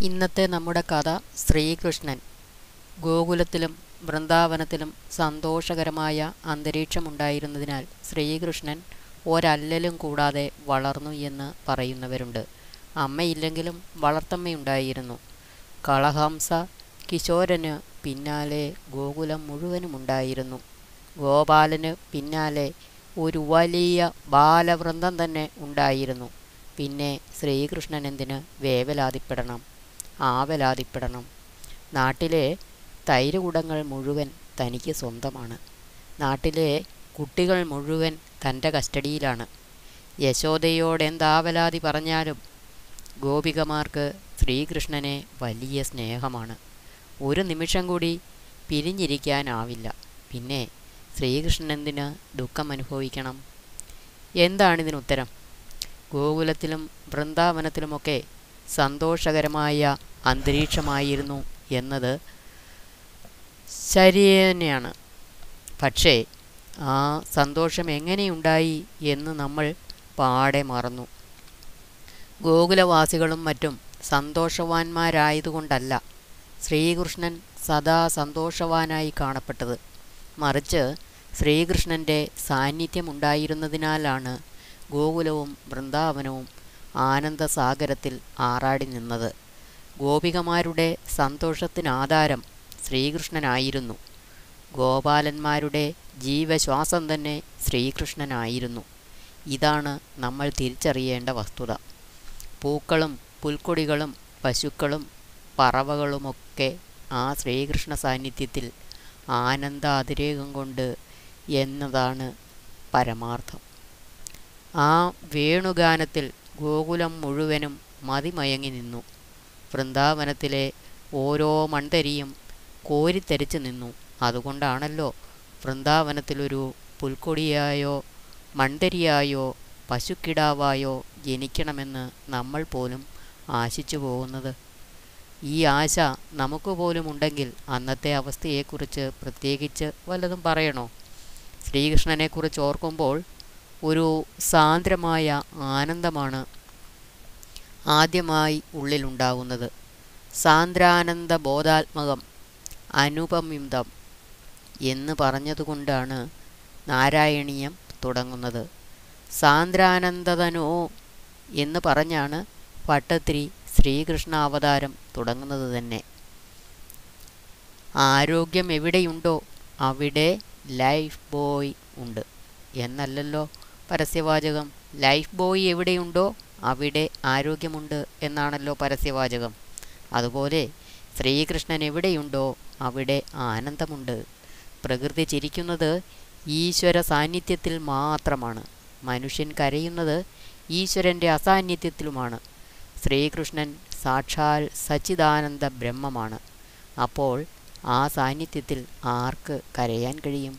ഇന്നത്തെ നമ്മുടെ കഥ ശ്രീകൃഷ്ണൻ. ഗോകുലത്തിലും വൃന്ദാവനത്തിലും സന്തോഷകരമായ അന്തരീക്ഷമുണ്ടായിരുന്നതിനാൽ ശ്രീകൃഷ്ണൻ ഒരല്ലലും കൂടാതെ വളർന്നു എന്ന് പറയുന്നവരുണ്ട്. അമ്മയില്ലെങ്കിലും വളർത്തമ്മയുണ്ടായിരുന്നു. കളഹംസ കിശോരന് പിന്നാലെ ഗോകുലം മുഴുവനുമുണ്ടായിരുന്നു. ഗോപാലന് പിന്നാലെ ഒരു വലിയ ബാലവൃന്ദം തന്നെ ഉണ്ടായിരുന്നു. പിന്നെ ശ്രീകൃഷ്ണൻ എന്തിന് വേവലാതിപ്പെടണം? ആവലാതിപ്പെടണം. നാട്ടിലെ തൈരുകുടങ്ങൾ മുഴുവൻ തനിക്ക് സ്വന്തമാണ്. നാട്ടിലെ കുട്ടികൾ മുഴുവൻ തന്റെ കസ്റ്റഡിയിലാണ്. യശോദയോട് എന്താവലാതി പറഞ്ഞാലും ഗോപികമാർക്ക് ശ്രീകൃഷ്ണനെ വലിയ സ്നേഹമാണ്. ഒരു നിമിഷം കൂടി പിരിഞ്ഞിരിക്കാനാവില്ല. പിന്നെ ശ്രീകൃഷ്ണൻ എന്തിന് ദുഃഖം അനുഭവിക്കണം എന്താണിതിനുത്തരം? ഗോകുലത്തിലും വൃന്ദാവനത്തിലുമൊക്കെ സന്തോഷകരമായ അന്തരീക്ഷമായിരുന്നു എന്നത് ശരി തന്നെയാണ് പക്ഷേ ആ സന്തോഷം എങ്ങനെയുണ്ടായി എന്ന് നമ്മൾ പാടെ മറന്നു. ഗോകുലവാസികളും മറ്റും സന്തോഷവാന്മാരായതുകൊണ്ടല്ല ശ്രീകൃഷ്ണൻ സദാ സന്തോഷവാനായി കാണപ്പെട്ടത്. മറിച്ച് ശ്രീകൃഷ്ണന്റെ സാന്നിധ്യമുണ്ടായിരുന്നതിനാലാണ് ഗോകുലവും വൃന്ദാവനവും ആനന്ദസാഗരത്തിൽ ആറാടി നിന്നത്. ഗോപികമാരുടെ സന്തോഷത്തിനാധാരം ശ്രീകൃഷ്ണനായിരുന്നു. ഗോപാലന്മാരുടെ ജീവശ്വാസം തന്നെ ശ്രീകൃഷ്ണനായിരുന്നു. ഇതാണ് നമ്മൾ തിരിച്ചറിയേണ്ട വസ്തുത. പൂക്കളും പുൽക്കൊടികളും പശുക്കളും പറവകളുമൊക്കെ ആ ശ്രീകൃഷ്ണ സാന്നിധ്യത്തിൽ ആനന്ദ അതിരേകം കൊണ്ട് എന്നതാണ് പരമാർത്ഥം. ആ വേണുഗാനത്തിൽ ഗോകുലം മുഴുവനും മതിമയങ്ങി നിന്നു. വൃന്ദാവനത്തിലെ ഓരോ മൺതരിയും കോരിത്തരിച്ചു നിന്നു. അതുകൊണ്ടാണല്ലോ വൃന്ദാവനത്തിലൊരു പുൽക്കൊടിയായോ മൺതരിയായോ പശുക്കിടാവായോ ജനിക്കണമെന്ന് നമ്മൾ പോലും ആശിച്ചു പോകുന്നത്. ഈ ആശ നമുക്ക് പോലും ഉണ്ടെങ്കിൽ അന്നത്തെ അവസ്ഥയെക്കുറിച്ച് പ്രത്യേകിച്ച് വല്ലതും പറയണോ? ശ്രീകൃഷ്ണനെക്കുറിച്ച് ഓർക്കുമ്പോൾ ഒരു സാന്ദ്രമായ ആനന്ദമാണ് ആദ്യമായി ഉള്ളിലുണ്ടാകുന്നത്. സാന്ദ്രാനന്ദ ബോധാത്മകം അനുപമിതം എന്ന് പറഞ്ഞതുകൊണ്ടാണ് നാരായണീയം തുടങ്ങുന്നത്. സാന്ദ്രാനന്ദതനോ എന്ന് പറഞ്ഞാണ് ഭട്ടത്തിരി ശ്രീകൃഷ്ണ അവതാരം തുടങ്ങുന്നത് തന്നെ. ആരോഗ്യം എവിടെയുണ്ടോ അവിടെ ലൈഫ് ബോയ് ഉണ്ട്. എന്നല്ലല്ലോ പരസ്യവാചകം. ലൈഫ് ബോയ് എവിടെയുണ്ടോ അവിടെ ആരോഗ്യമുണ്ട് എന്നാണല്ലോ പരസ്യവാചകം. അതുപോലെ ശ്രീകൃഷ്ണൻ എവിടെയുണ്ടോ അവിടെ ആനന്ദമുണ്ട്. പ്രകൃതി ചിരിക്കുന്നത് ഈശ്വര സാന്നിധ്യത്തിൽ മാത്രമാണ്. മനുഷ്യൻ കരയുന്നത് ഈശ്വരന്റെ അസാന്നിധ്യത്തിലുമാണ്. ശ്രീകൃഷ്ണൻ സാക്ഷാൽ സച്ചിദാനന്ദ ബ്രഹ്മമാണ്. അപ്പോൾ ആ സാന്നിധ്യത്തിൽ ആർക്ക് കരയാൻ കഴിയും?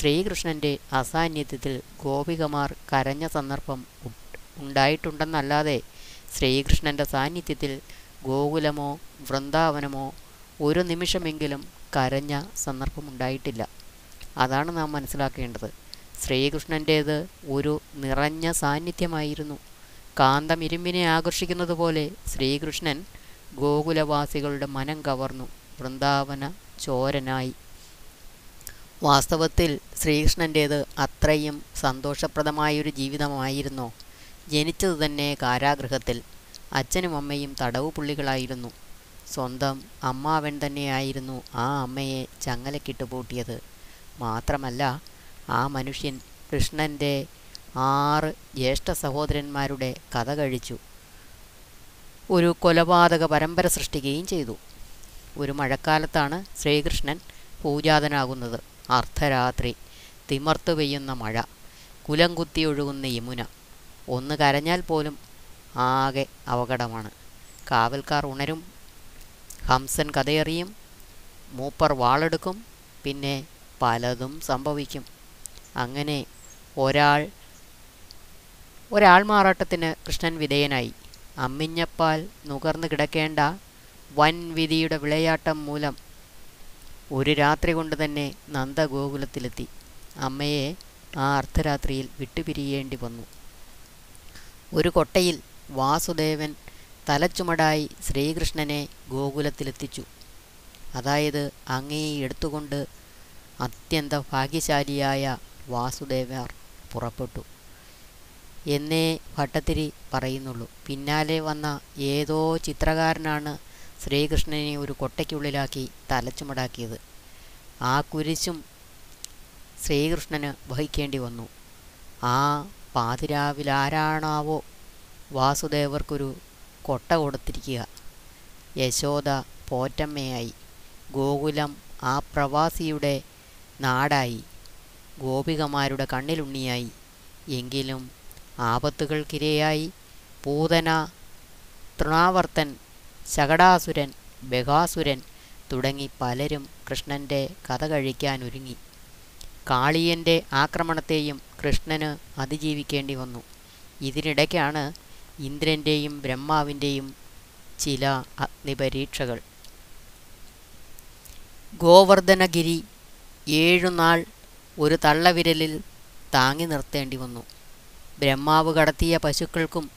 ശ്രീകൃഷ്ണന്റെ അസാന്നിധ്യത്തിൽ ഗോപികമാർ കരഞ്ഞ സന്ദർഭം ഉണ്ടായിട്ടുണ്ടെന്നല്ലാതെ ശ്രീകൃഷ്ണന്റെ സാന്നിധ്യത്തിൽ ഗോകുലമോ വൃന്ദാവനമോ ഒരു നിമിഷമെങ്കിലും കരഞ്ഞ സന്ദർഭമുണ്ടായിട്ടില്ല. അതാണ് നാം മനസ്സിലാക്കേണ്ടത്. ശ്രീകൃഷ്ണന്റേത് ഒരു നിറഞ്ഞ സാന്നിധ്യമായിരുന്നു. കാന്തം ഇരുമ്പിനെ ആകർഷിക്കുന്നത് പോലെ ശ്രീകൃഷ്ണൻ ഗോകുലവാസികളുടെ മനം കവർന്നു. വൃന്ദാവന ചോരനായി. വാസ്തവത്തിൽ ശ്രീകൃഷ്ണന്റേത് അത്രയും സന്തോഷപ്രദമായൊരു ജീവിതമായിരുന്നോ. ജനിച്ചത് തന്നെ കാരാഗൃഹത്തിൽ. അച്ഛനും അമ്മയും തടവു പുള്ളികളായിരുന്നു സ്വന്തം അമ്മാവൻ തന്നെയായിരുന്നു ആ അമ്മയെ ചങ്ങലക്കിട്ട് പൂട്ടിയത്. മാത്രമല്ല ആ മനുഷ്യൻ കൃഷ്ണന്റെ ആറ് ജ്യേഷ്ഠ സഹോദരന്മാരുടെ കഥ കഴിച്ചു. ഒരു കൊലപാതക പരമ്പര സൃഷ്ടിക്കുകയും ചെയ്തു. ഒരു മഴക്കാലത്താണ് ശ്രീകൃഷ്ണൻ പൂജാതനാകുന്നത്. അർദ്ധരാത്രി തിമർത്തു പെയ്യുന്ന മഴ. കുലം കുത്തി ഒഴുകുന്ന യമുന. ഒന്ന് കരഞ്ഞാൽ പോലും ആകെ അപകടമാണ്. കാവൽക്കാർ ഉണരും ഹംസൻ കഥയറിയും മൂപ്പർ വാളെടുക്കും പിന്നെ പലതും സംഭവിക്കും. അങ്ങനെ ഒരാൾ ഒരാൾ മാറാട്ടത്തിന് കൃഷ്ണൻ വിധേയനായി. അമ്മിഞ്ഞപ്പാൽ നുകർന്നു കിടക്കേണ്ട വൻ വിധിയുടെ വിളയാട്ടം മൂലം ഒരു രാത്രി കൊണ്ട് തന്നെ നന്ദഗോകുലത്തിലെത്തി. അമ്മയെ ആ അർദ്ധരാത്രിയിൽ വിട്ടുപിരിയേണ്ടി വന്നു. ഒരു കൊട്ടയിൽ വാസുദേവൻ തലച്ചുമടായി ശ്രീകൃഷ്ണനെ ഗോകുലത്തിലെത്തിച്ചു. അതായത് അങ്ങേ എടുത്തുകൊണ്ട് അത്യന്ത ഭാഗ്യശാലിയായ വാസുദേവർ പുറപ്പെട്ടു. എന്നേ ഭട്ടത്തിരി പറയുന്നുള്ളൂ. പിന്നാലെ വന്ന ഏതോ ചിത്രകാരനാണ് ശ്രീകൃഷ്ണനെ ഒരു കൊട്ടയ്ക്കുള്ളിലാക്കി തലച്ചുമടാക്കിയത്. ആ കുരിശും ശ്രീകൃഷ്ണന് വഹിക്കേണ്ടി വന്നു. ആ പാതിരാവിലാരാണാവോ? വാസുദേവർക്കൊരു കൊട്ട കൊടുത്തിരിക്കുക. യശോദ പോറ്റമ്മയായി. ഗോകുലം ആ പ്രവാസിയുടെ നാടായി. ഗോപികമാരുടെ കണ്ണിലുണ്ണിയായി. എങ്കിലും ആപത്തുകൾക്കിരയായി. പൂതന തൃണാവർത്തൻ ശകടാസുരൻ ബഹാസുരൻ തുടങ്ങി പലരും കൃഷ്ണന്റെ കഥ കഴിക്കാനൊരുങ്ങി കാളിയന്റെ ആക്രമണത്തെയും കൃഷ്ണന് അതിജീവിക്കേണ്ടി വന്നു. ഇതിനിടയ്ക്കാണ് ഇന്ദ്രന്റെയും ബ്രഹ്മാവിന്റെയും ചില അഗ്നിപരീക്ഷകൾ. ഗോവർദ്ധനഗിരി ഏഴുനാൾ ഒരു തള്ളവിരലിൽ താങ്ങി നിർത്തേണ്ടി വന്നു. ബ്രഹ്മാവ് കടത്തിയ പശുക്കൾക്കും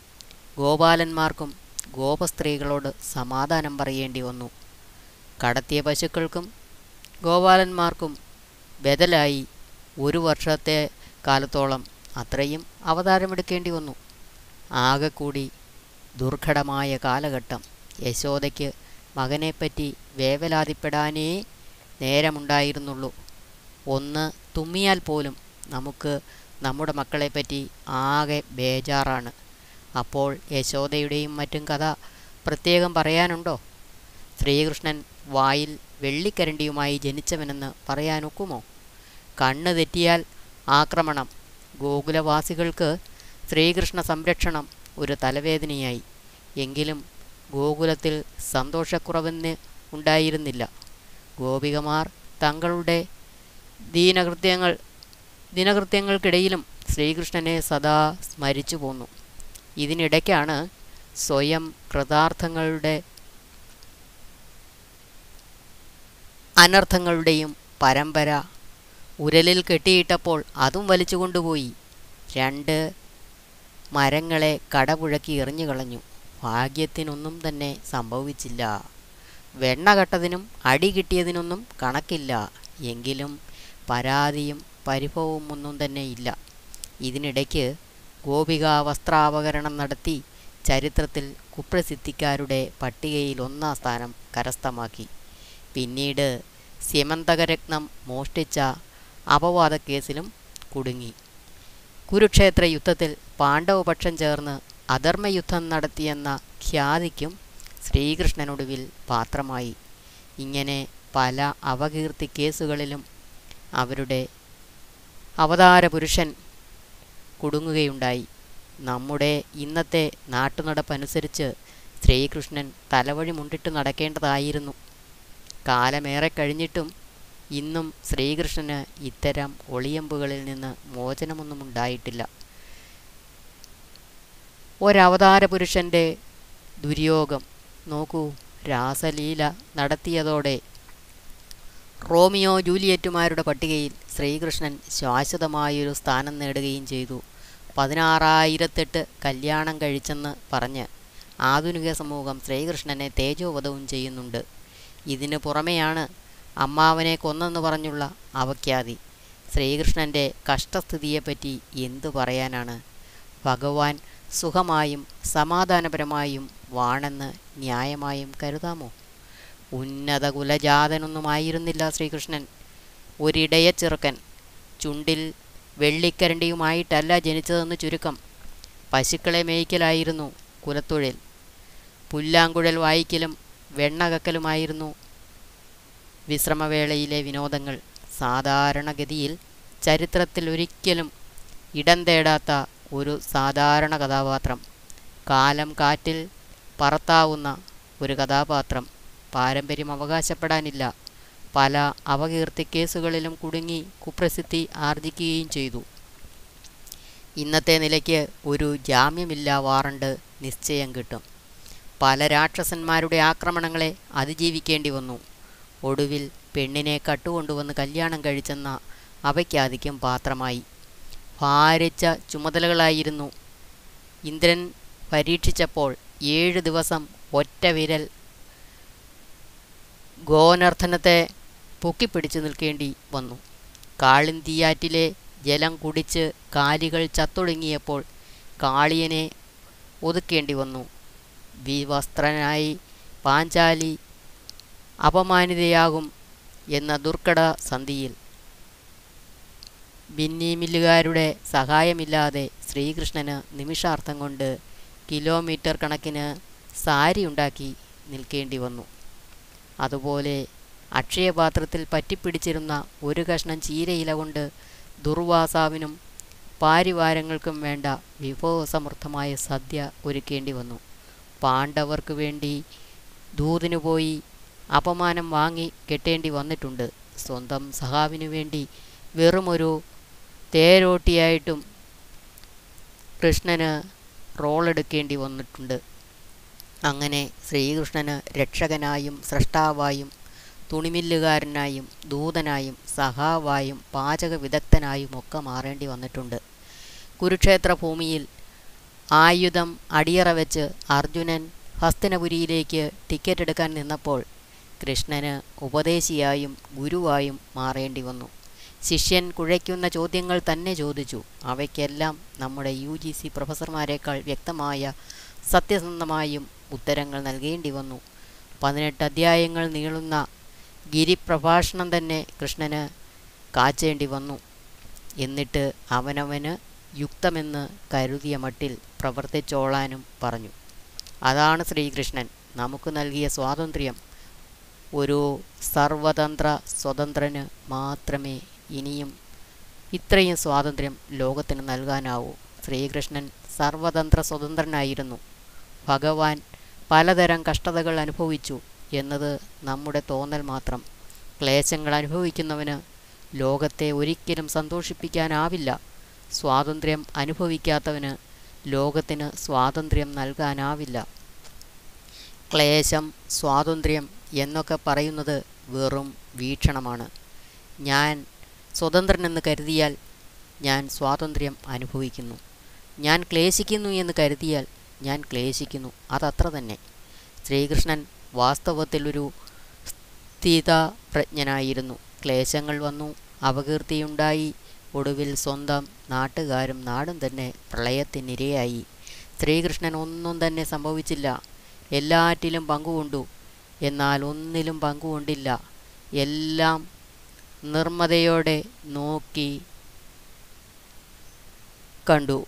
ഗോപാലന്മാർക്കും ഗോപസ്ത്രീകളോട് സമാധാനം പറയേണ്ടി വന്നു. കടത്തിയ പശുക്കൾക്കും ഗോപാലന്മാർക്കും ബദലായി ഒരു വർഷത്തെ കാലത്തോളം അത്രയും അവതാരമെടുക്കേണ്ടി വന്നു. ആകെ കൂടി ദുർഘടമായ കാലഘട്ടം യശോദയ്ക്ക് മകനെപ്പറ്റി വേവലാതിപ്പെടാനേ നേരമുണ്ടായിരുന്നുള്ളൂ. ഒന്ന് തുമ്മിയാൽ പോലും നമുക്ക് നമ്മുടെ മക്കളെപ്പറ്റി ആകെ ബേജാറാണ്. അപ്പോൾ യശോദയുടെയും മറ്റും കഥ പ്രത്യേകം പറയാനുണ്ടോ? ശ്രീകൃഷ്ണൻ വായിൽ വെള്ളിക്കരണ്ടിയുമായി ജനിച്ചവനെന്ന് പറയാനൊക്കുമോ? കണ്ണ് തെറ്റിയാൽ ആക്രമണം. ഗോകുലവാസികൾക്ക് ശ്രീകൃഷ്ണ സംരക്ഷണം ഒരു തലവേദനയായി. എങ്കിലും ഗോകുലത്തിൽ സന്തോഷക്കുറവെന്ന് ഉണ്ടായിരുന്നില്ല. ഗോപികമാർ തങ്ങളുടെ ദീനകൃത്യങ്ങൾ ദിനകൃത്യങ്ങൾക്കിടയിലും ശ്രീകൃഷ്ണനെ സദാ സ്മരിച്ചു പോന്നു. ഇതിനിടയ്ക്കാണ് സ്വയം കൃതാർത്ഥങ്ങളുടെ അനർത്ഥങ്ങളുടെയും പരമ്പര ഉരലിൽ കെട്ടിയിട്ടപ്പോൾ അതും വലിച്ചുകൊണ്ടുപോയി രണ്ട് മരങ്ങളെ കടപുഴക്കി എറിഞ്ഞു കളഞ്ഞു. ഭാഗ്യത്തിനൊന്നും തന്നെ സംഭവിച്ചില്ല. വെണ്ണ കട്ടതിനും അടി കിട്ടിയതിനൊന്നും കണക്കില്ല. എങ്കിലും പരാതിയും പരിഭവവും ഒന്നും തന്നെ ഇല്ല. ഇതിനിടയ്ക്ക് ഗോപിക വസ്ത്രാപകരണം നടത്തി ചരിത്രത്തിൽ കുപ്രസിദ്ധിക്കാരുടെ പട്ടികയിൽ ഒന്നാം സ്ഥാനം കരസ്ഥമാക്കി. പിന്നീട് സ്യമന്തകരത്നം മോഷ്ടിച്ച അപവാദ കേസിലും കുടുങ്ങി. കുരുക്ഷേത്ര യുദ്ധത്തിൽ പാണ്ഡവപക്ഷം ചേർന്ന് അധർമ്മയുദ്ധം നടത്തിയെന്ന ഖ്യാതിക്കും ശ്രീകൃഷ്ണനൊടുവിൽ പാത്രമായി. ഇങ്ങനെ പല അവകീർത്തി കേസുകളിലും അവരുടെ അവതാര പുരുഷൻ കുടുങ്ങുകയുണ്ടായി. നമ്മുടെ ഇന്നത്തെ നാട്ടുനടപ്പനുസരിച്ച് ശ്രീകൃഷ്ണൻ തലവഴി മുണ്ടിട്ട് നടക്കേണ്ടതായിരുന്നു. കാലമേറെ കഴിഞ്ഞിട്ടും ഇന്നും ശ്രീകൃഷ്ണന് ഇത്തരം ഒളിയമ്പുകളിൽ നിന്ന് മോചനമൊന്നും ഉണ്ടായിട്ടില്ല. ഒരവതാര പുരുഷന്റെ ദുര്യോഗം. നോക്കൂ രാസലീല നടത്തിയതോടെ റോമിയോ ജൂലിയറ്റുമാരുടെ പട്ടികയിൽ ശ്രീകൃഷ്ണൻ ശാശ്വതമായൊരു സ്ഥാനം നേടുകയും ചെയ്തു. പതിനാറായിരത്തെട്ട് കല്യാണം കഴിച്ചെന്ന് പറഞ്ഞ് ആധുനിക സമൂഹം ശ്രീകൃഷ്ണനെ തേജോവധവും ചെയ്യുന്നുണ്ട്. ഇതിനു പുറമെയാണ് അമ്മാവനെ കൊന്നെന്ന് പറഞ്ഞുള്ള അവഖ്യാതി. ശ്രീകൃഷ്ണന്റെ കഷ്ടസ്ഥിതിയെപ്പറ്റി എന്തു പറയാനാണ്? ഭഗവാൻ സുഖമായും സമാധാനപരമായും വാണെന്ന് ന്യായമായും കരുതാമോ? ഉന്നത കുലജാതനൊന്നുമായിരുന്നില്ല ശ്രീകൃഷ്ണൻ. ഒരിടയ ചെറുക്കൻ ചുണ്ടിൽ വെള്ളിക്കരണ്ടിയുമായിട്ടല്ല ജനിച്ചതെന്ന് ചുരുക്കം. പശുക്കളെ മേയ്ക്കലായിരുന്നു കുലത്തൊഴിൽ. പുല്ലാങ്കുഴൽ വായിക്കലും വെണ്ണകക്കലുമായിരുന്നു വിശ്രമവേളയിലെ വിനോദങ്ങൾ സാധാരണഗതിയിൽ ചരിത്രത്തിൽ ഒരിക്കലും ഇടം തേടാത്ത ഒരു സാധാരണ കഥാപാത്രം. കാലം കാറ്റിൽ പറത്താവുന്ന ഒരു കഥാപാത്രം. പാരമ്പര്യം അവകാശപ്പെടാനില്ല. പല അപകീർത്തി കേസുകളിലും കുടുങ്ങി കുപ്രസിദ്ധി ആർജിക്കുകയും ചെയ്തു. ഇന്നത്തെ നിലയ്ക്ക് ഒരു ജാമ്യമില്ലാ വാറണ്ട് നിശ്ചയം കിട്ടും. പല രാക്ഷസന്മാരുടെ ആക്രമണങ്ങളെ അതിജീവിക്കേണ്ടി വന്നു. ഒടുവിൽ പെണ്ണിനെ കട്ടുകൊണ്ടുവന്ന് കല്യാണം കഴിച്ചെന്ന അവയ്ക്കാധിക്യം പാത്രമായി. ഭാരിച്ച ചുമതലകളായിരുന്നു. ഇന്ദ്രൻ പരീക്ഷിച്ചപ്പോൾ ഏഴ് ദിവസം ഒറ്റ വിരൽ ഗോനർദ്ധനത്തെ പൊക്കിപ്പിടിച്ചു നിൽക്കേണ്ടി വന്നു. കാളിന്തിയാറ്റിലെ ജലം കുടിച്ച് കാലികൾ ചത്തൊടുങ്ങിയപ്പോൾ കാളിയനെ ഒതുക്കേണ്ടി വന്നു. വിവസ്ത്രനായി പാഞ്ചാലി അപമാനിതയാകും എന്ന ദുർഘട സന്ധിയിൽ. ബിന്നിമില്ലുകാരുടെ സഹായമില്ലാതെ ശ്രീകൃഷ്ണന് നിമിഷാർത്ഥം കൊണ്ട് കിലോമീറ്റർ കണക്കിന് സാരി ഉണ്ടാക്കി നിൽക്കേണ്ടി വന്നു. അതുപോലെ അക്ഷയപാത്രത്തിൽ പറ്റിപ്പിടിച്ചിരുന്ന ഒരു കഷ്ണം ചീരയില കൊണ്ട് ദുർവാസാവിനും പാരിവാരങ്ങൾക്കും വേണ്ട വിഭവസമൃദ്ധമായ സദ്യ ഒരുക്കേണ്ടി വന്നു. പാണ്ഡവർക്ക് വേണ്ടി ദൂതിനു പോയി അപമാനം വാങ്ങി കെട്ടേണ്ടി വന്നിട്ടുണ്ട്. സ്വന്തം സഹാവിനു വേണ്ടി വെറുമൊരു തേരോട്ടിയായിട്ടും കൃഷ്ണന് റോളെടുക്കേണ്ടി വന്നിട്ടുണ്ട്. അങ്ങനെ ശ്രീകൃഷ്ണന് രക്ഷകനായും സ്രഷ്ടാവായും തുണിമില്ലുകാരനായും ദൂതനായും സഹാവായും പാചക വിദഗ്ധനായും ഒക്കെ മാറേണ്ടി വന്നിട്ടുണ്ട്. കുരുക്ഷേത്ര ഭൂമിയിൽ ആയുധം അടിയറ വെച്ച് അർജുനൻ ഹസ്തിനപുരിയിലേക്ക് ടിക്കറ്റ് എടുക്കാൻ നിന്നപ്പോൾ കൃഷ്ണന് ഉപദേശിയായും ഗുരുവായും മാറേണ്ടി വന്നു. ശിഷ്യൻ കുഴയ്ക്കുന്ന ചോദ്യങ്ങൾ തന്നെ ചോദിച്ചു. അവയ്ക്കെല്ലാം നമ്മുടെ യു ജി സി പ്രൊഫസർമാരെക്കാൾ വ്യക്തമായ സത്യസന്ധമായും ഉത്തരങ്ങൾ നൽകേണ്ടി വന്നു. പതിനെട്ട് അധ്യായങ്ങൾ നീളുന്ന ഗിരിപ്രഭാഷണം തന്നെ കൃഷ്ണന് കാച്ചേണ്ടി വന്നു. എന്നിട്ട് അവനവന് യുക്തമെന്ന് കരുതിയ മട്ടിൽ പ്രവർത്തിച്ചോളാനും പറഞ്ഞു. അതാണ് ശ്രീകൃഷ്ണൻ. നമുക്ക് നൽകിയ സ്വാതന്ത്ര്യം ഒരു സർവതന്ത്ര സ്വതന്ത്രന് മാത്രമേ ഇനിയും ഇത്രയും സ്വാതന്ത്ര്യം ലോകത്തിന് നൽകാനാവൂ. ശ്രീകൃഷ്ണൻ സർവതന്ത്ര സ്വതന്ത്രനായിരുന്നു. ഭഗവാൻ പലതരം കഷ്ടതകൾ അനുഭവിച്ചു എന്നത് നമ്മുടെ തോന്നൽ മാത്രം. ക്ലേശങ്ങൾ അനുഭവിക്കുന്നവന് ലോകത്തെ ഒരിക്കലും സന്തോഷിപ്പിക്കാനാവില്ല. സ്വാതന്ത്ര്യം അനുഭവിക്കാത്തവന് ലോകത്തിന് സ്വാതന്ത്ര്യം നൽകാനാവില്ല. ക്ലേശം സ്വാതന്ത്ര്യം എന്നൊക്കെ പറയുന്നത് വെറും വീക്ഷണമാണ്. ഞാൻ സ്വതന്ത്രനെന്ന് കരുതിയാൽ ഞാൻ സ്വാതന്ത്ര്യം അനുഭവിക്കുന്നു. ഞാൻ ക്ലേശിക്കുന്നു എന്ന് കരുതിയാൽ ഞാൻ ക്ലേശിക്കുന്നു. അതത്ര തന്നെ. ശ്രീകൃഷ്ണൻ വാസ്തവത്തിൽ വാസ്തവത്തിലൊരു സ്ഥിതപ്രജ്ഞനായിരുന്നു. ക്ലേശങ്ങൾ വന്നു അപകീർത്തിയുണ്ടായി ഒടുവിൽ സ്വന്തം നാട്ടുകാരും നാടും തന്നെ പ്രളയത്തിനിരയായി. ശ്രീകൃഷ്ണൻ ഒന്നും തന്നെ സംഭവിച്ചില്ല. എല്ലാറ്റിലും പങ്കുകൊണ്ടു എന്നാൽ ഒന്നിലും പങ്കുകൊണ്ടില്ല. എല്ലാം നിർമ്മതയോടെ നോക്കി കണ്ടു.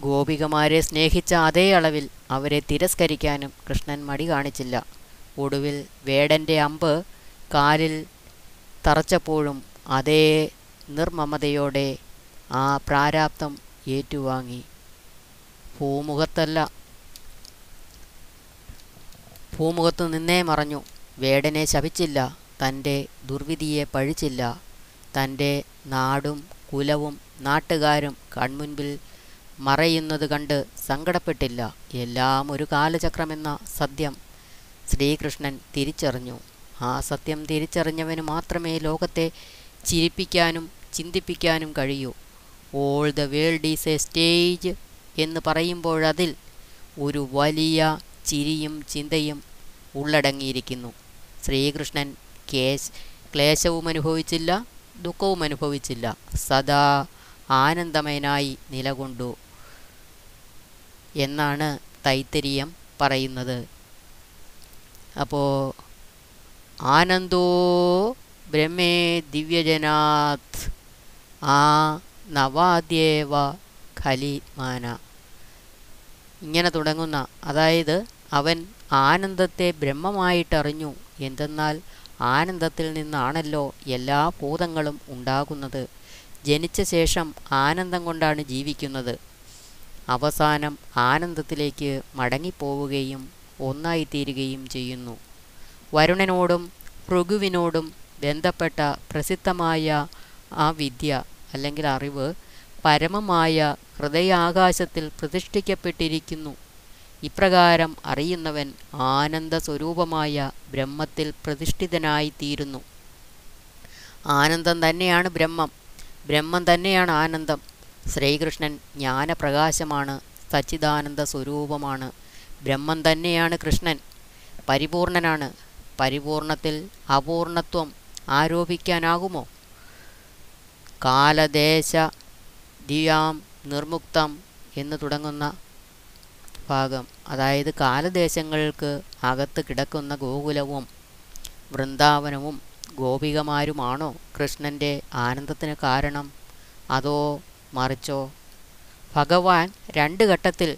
ഗോപികമാരെ സ്നേഹിച്ച അതേ അളവിൽ അവരെ തിരസ്കരിക്കാനും കൃഷ്ണൻ മടി കാണിച്ചില്ല. ഒടുവിൽ വേടന്റെ അമ്പ് കാലിൽ തറച്ചപ്പോഴും അതേ നിർമ്മമതയോടെ ആ പ്രാരാബ്ദം ഏറ്റുവാങ്ങി. ഭൂമുഖത്തല്ല ഭൂമുഖത്തു നിന്നേ മറഞ്ഞു. വേടനെ ശപിച്ചില്ല. തന്റെ ദുർവിധിയെ പഴിച്ചില്ല. തന്റെ നാടും കുലവും നാട്ടുകാരും കൺമുൻപിൽ മറയുന്നത് കണ്ട് സങ്കടപ്പെട്ടില്ല. എല്ലാം ഒരു കാലചക്രമെന്ന സത്യം ശ്രീകൃഷ്ണൻ തിരിച്ചറിഞ്ഞു. ആ സത്യം തിരിച്ചറിഞ്ഞവന് മാത്രമേ ലോകത്തെ ചിരിപ്പിക്കാനും ചിന്തിപ്പിക്കാനും കഴിയൂ. All the world is a stage എന്ന് പറയുമ്പോഴതിൽ ഒരു വലിയ ചിരിയും ചിന്തയും ഉള്ളടങ്ങിയിരിക്കുന്നു. ശ്രീകൃഷ്ണൻ കേശ് ക്ലേശവും അനുഭവിച്ചില്ല ദുഃഖവും അനുഭവിച്ചില്ല. സദാ ആനന്ദമയനായി നിലകൊണ്ടു എന്നാണ് തൈത്തരീയം പറയുന്നത്. അപ്പോൾ ആനന്ദോ ബ്രഹ്മേ ദിവ്യജനാത് ആ നവാദ്യേവ ഖലിമാന ഇങ്ങനെ തുടങ്ങുന്ന അതായത് അവൻ ആനന്ദത്തെ ബ്രഹ്മമായിട്ടറിഞ്ഞു. എന്തെന്നാൽ ആനന്ദത്തിൽ നിന്നാണല്ലോ എല്ലാ ഭൂതങ്ങളും ഉണ്ടാകുന്നത്. ജനിച്ച ശേഷം ആനന്ദം കൊണ്ടാണ് ജീവിക്കുന്നത്. അവസാനം ആനന്ദത്തിലേക്ക് മടങ്ങിപ്പോവുകയും ഒന്നായിത്തീരുകയും ചെയ്യുന്നു. വരുണനോടും ഭൃഗുവിനോടും ബന്ധപ്പെട്ട പ്രസിദ്ധമായ ആ വിദ്യ അല്ലെങ്കിൽ അറിവ് പരമമായ ഹൃദയാകാശത്തിൽ പ്രതിഷ്ഠിക്കപ്പെട്ടിരിക്കുന്നു. ഇപ്രകാരം അറിയുന്നവൻ ആനന്ദ സ്വരൂപമായ ബ്രഹ്മത്തിൽ പ്രതിഷ്ഠിതനായിത്തീരുന്നു. ആനന്ദം തന്നെയാണ് ബ്രഹ്മം. ബ്രഹ്മം തന്നെയാണ് ആനന്ദം. ശ്രീകൃഷ്ണൻ ജ്ഞാനപ്രകാശമാണ് സച്ചിദാനന്ദ സ്വരൂപമാണ് ബ്രഹ്മം തന്നെയാണ് കൃഷ്ണൻ. പരിപൂർണനാണ്. പരിപൂർണത്തിൽ അപൂർണത്വം ആരോപിക്കാനാകുമോ? കാലദേശ ദിയാം നിർമുക്തം എന്ന് തുടങ്ങുന്ന ഭാഗം അതായത് കാലദേശങ്ങൾക്ക് അകത്ത് കിടക്കുന്ന ഗോകുലവും വൃന്ദാവനവും ഗോപികമാരുമാണോ കൃഷ്ണന്റെ ആനന്ദത്തിന് കാരണം? അതോ മറിച്ചോ? ഭഗവാൻ രണ്ട് ഘട്ടത്തിൽ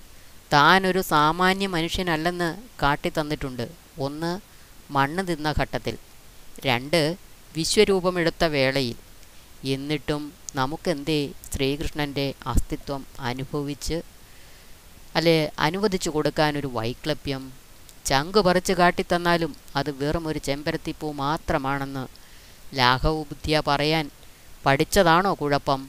താനൊരു സാമാന്യ മനുഷ്യനല്ലെന്ന് കാട്ടിത്തന്നിട്ടുണ്ട്. ഒന്ന് മണ്ണ് തിന്ന ഘട്ടത്തിൽ. രണ്ട് വിശ്വരൂപമെടുത്ത വേളയിൽ. എന്നിട്ടും നമുക്കെന്തേ ശ്രീകൃഷ്ണന്റെ അസ്തിത്വം അനുഭവിച്ച് അല്ലെ അനുവദിച്ചു കൊടുക്കാനൊരു വൈക്ലപ്യം ചങ്ക് പറിച്ചു കാട്ടിത്തന്നാലും അത് വെറും ഒരു ചെമ്പരത്തിപ്പൂ മാത്രമാണെന്ന് ലാഘവബുദ്ധിയ പറയാൻ പഠിച്ചതാണോ കുഴപ്പം?